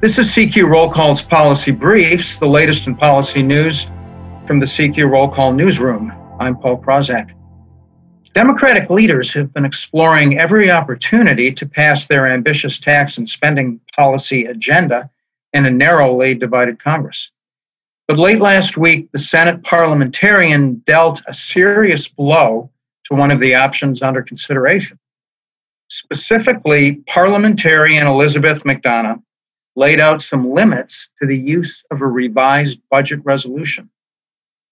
This is CQ Roll Call's Policy Briefs, the latest in policy news from the CQ Roll Call newsroom. I'm Paul Krawzak. Democratic leaders have been exploring every opportunity to pass their ambitious tax and spending policy agenda in a narrowly divided Congress. But late last week, the Senate parliamentarian dealt a serious blow to one of the options under consideration. Specifically, parliamentarian Elizabeth McDonough laid out some limits to the use of a revised budget resolution.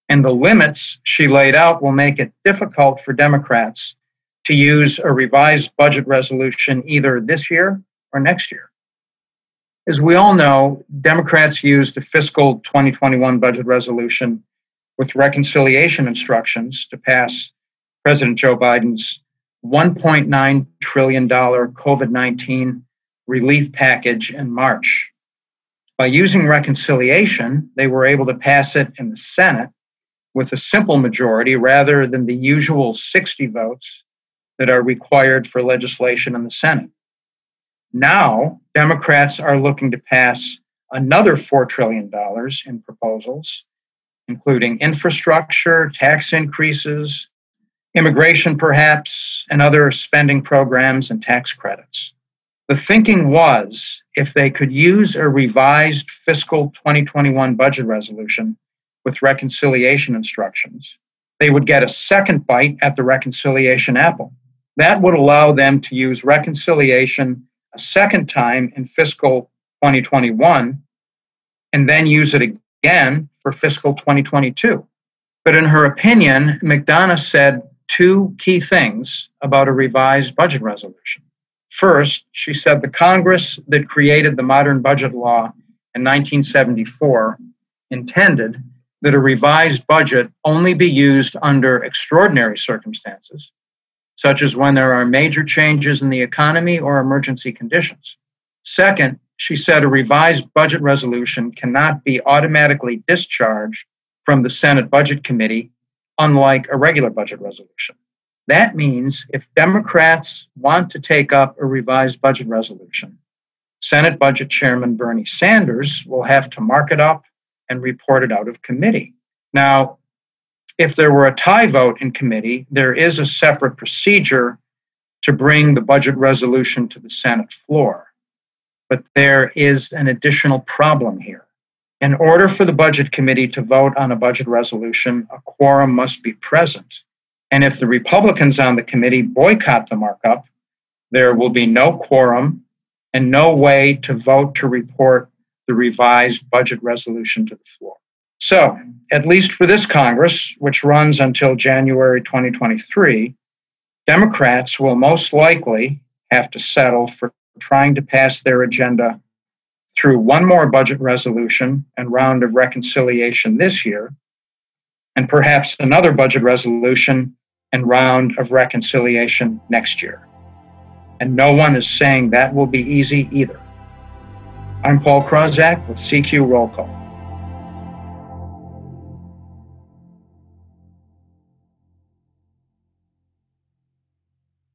And the limits she laid out will make it difficult for Democrats to use a revised budget resolution either this year or next year. As we all know, Democrats used a fiscal 2021 budget resolution with reconciliation instructions to pass President Joe Biden's $1.9 trillion COVID 19 relief package in March. By using reconciliation, they were able to pass it in the Senate with a simple majority rather than the usual 60 votes that are required for legislation in the Senate. Now, Democrats are looking to pass another $4 trillion in proposals, including infrastructure, tax increases, immigration, perhaps, and other spending programs and tax credits. The thinking was if they could use a revised fiscal 2021 budget resolution with reconciliation instructions, they would get a second bite at the reconciliation apple. That would allow them to use reconciliation a second time in fiscal 2021 and then use it again for fiscal 2022. But in her opinion, McDonough said two key things about a revised budget resolution. First, she said the Congress that created the modern budget law in 1974 intended that a revised budget only be used under extraordinary circumstances, such as when there are major changes in the economy or emergency conditions. Second, she said a revised budget resolution cannot be automatically discharged from the Senate Budget Committee, unlike a regular budget resolution. That means if Democrats want to take up a revised budget resolution, Senate Budget Chairman Bernie Sanders will have to mark it up and report it out of committee. Now, if there were a tie vote in committee, there is a separate procedure to bring the budget resolution to the Senate floor. But there is an additional problem here. In order for the Budget Committee to vote on a budget resolution, a quorum must be present. And if the Republicans on the committee boycott the markup, there will be no quorum and no way to vote to report the revised budget resolution to the floor. So, at least for this Congress, which runs until January 2023, Democrats will most likely have to settle for trying to pass their agenda through one more budget resolution and round of reconciliation this year, and perhaps another budget resolution and round of reconciliation next year. And no one is saying that will be easy either. I'm Paul Krawzak with CQ Roll Call.